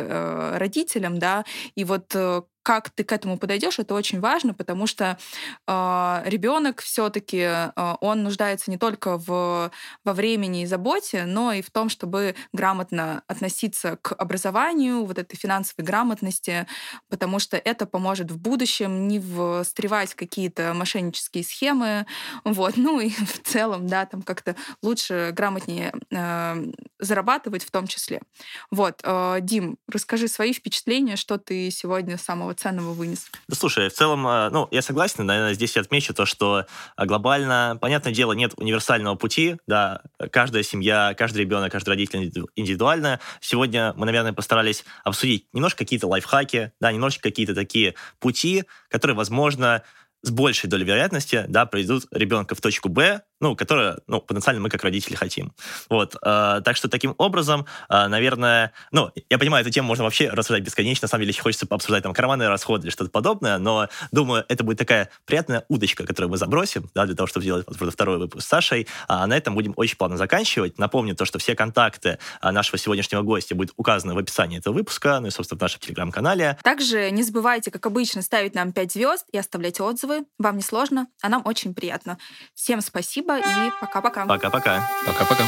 родителем, да, и вот как ты к этому подойдешь, это очень важно, потому что э, ребенок все-таки э, он нуждается не только в, во времени и заботе, но и в том, чтобы грамотно относиться к образованию, вот этой финансовой грамотности, потому что это поможет в будущем не встревать какие-то мошеннические схемы, вот, <laughs> ну и в целом, да, там как-то лучше, грамотнее э, зарабатывать в том числе. Вот, э, Дим, расскажи свои впечатления, что ты сегодня самого ценного вынес? Да слушай, в целом, э, ну, я согласен, наверное, здесь я отмечу то, что э, глобально, понятное дело, нет универсального пути, да, каждая семья, каждый ребенок, каждый родитель индивидуально. Сегодня мы, наверное, постарались обсудить немножко какие-то лайфхаки, да, немножко какие-то такие пути, которые, возможно, с большей долей вероятности, да, приведут ребенка в точку Б, ну, которое, ну, потенциально мы как родители хотим. Вот. Э, так что таким образом, э, наверное, ну, я понимаю, эту тему можно вообще рассуждать бесконечно, на самом деле, хочется пообсуждать там карманные расходы или что-то подобное, но, думаю, это будет такая приятная удочка, которую мы забросим, да, для того, чтобы сделать вот, второй выпуск с Сашей, а на этом будем очень плавно заканчивать. Напомню то, что все контакты а, нашего сегодняшнего гостя будут указаны в описании этого выпуска, ну и, собственно, в нашем телеграм-канале. Также не забывайте, как обычно, ставить нам 5 звезд и оставлять отзывы. Вам не сложно, а нам очень приятно. Всем спасибо спасибо и пока-пока. Пока-пока. Пока-пока.